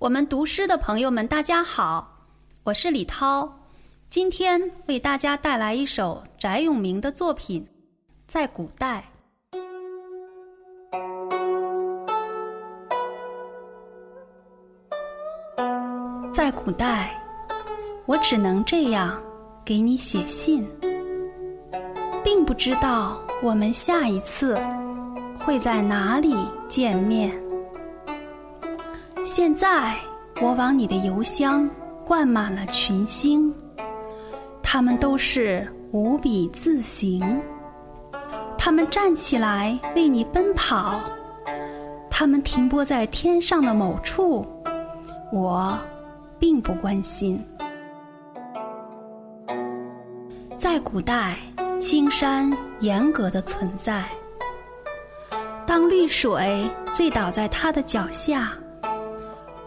我们读诗的朋友们，大家好，我是李涛，今天为大家带来一首翟永明的作品《在古代》。在古代，我只能这样给你写信，并不知道我们下一次会在哪里见面。现在，我往你的邮箱灌满了群星，它们都是无比自行，它们站起来为你奔跑，它们停泊在天上的某处，我并不关心。在古代，青山严格的存在，当绿水醉倒在他的脚下。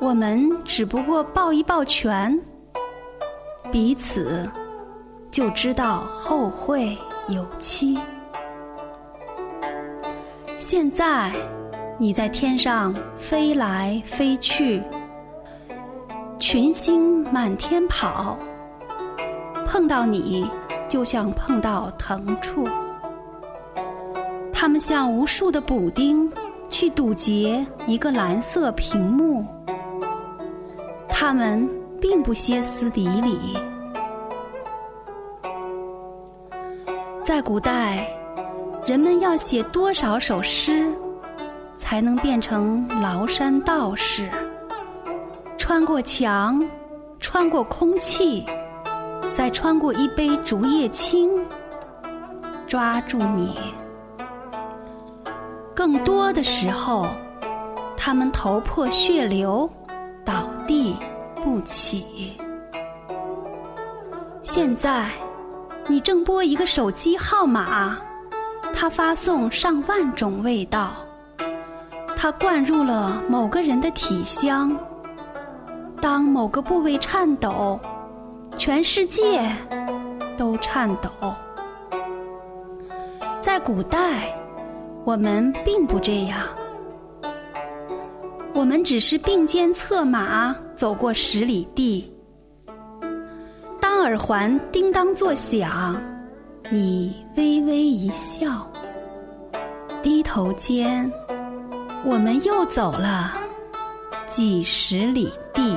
我们只不过抱一抱拳，彼此就知道后会有期。现在你在天上飞来飞去，群星满天跑，碰到你就像碰到疼处。它们像无数的补丁，去堵截一个蓝色屏幕。他们并不歇斯底里。在古代，人们要写多少首诗，才能变成崂山道士？穿过墙，穿过空气，再穿过一杯竹叶青，抓住你。更多的时候，他们头破血流。倒地不起。现在，你正拨一个手机号码，它发送上万种味道，它灌入了某个人的体香。当某个部位颤抖，全世界都颤抖。在古代，我们并不这样。我们只是并肩策马走过十里地，当耳环叮当作响，你微微一笑，低头间，我们又走了几十里地。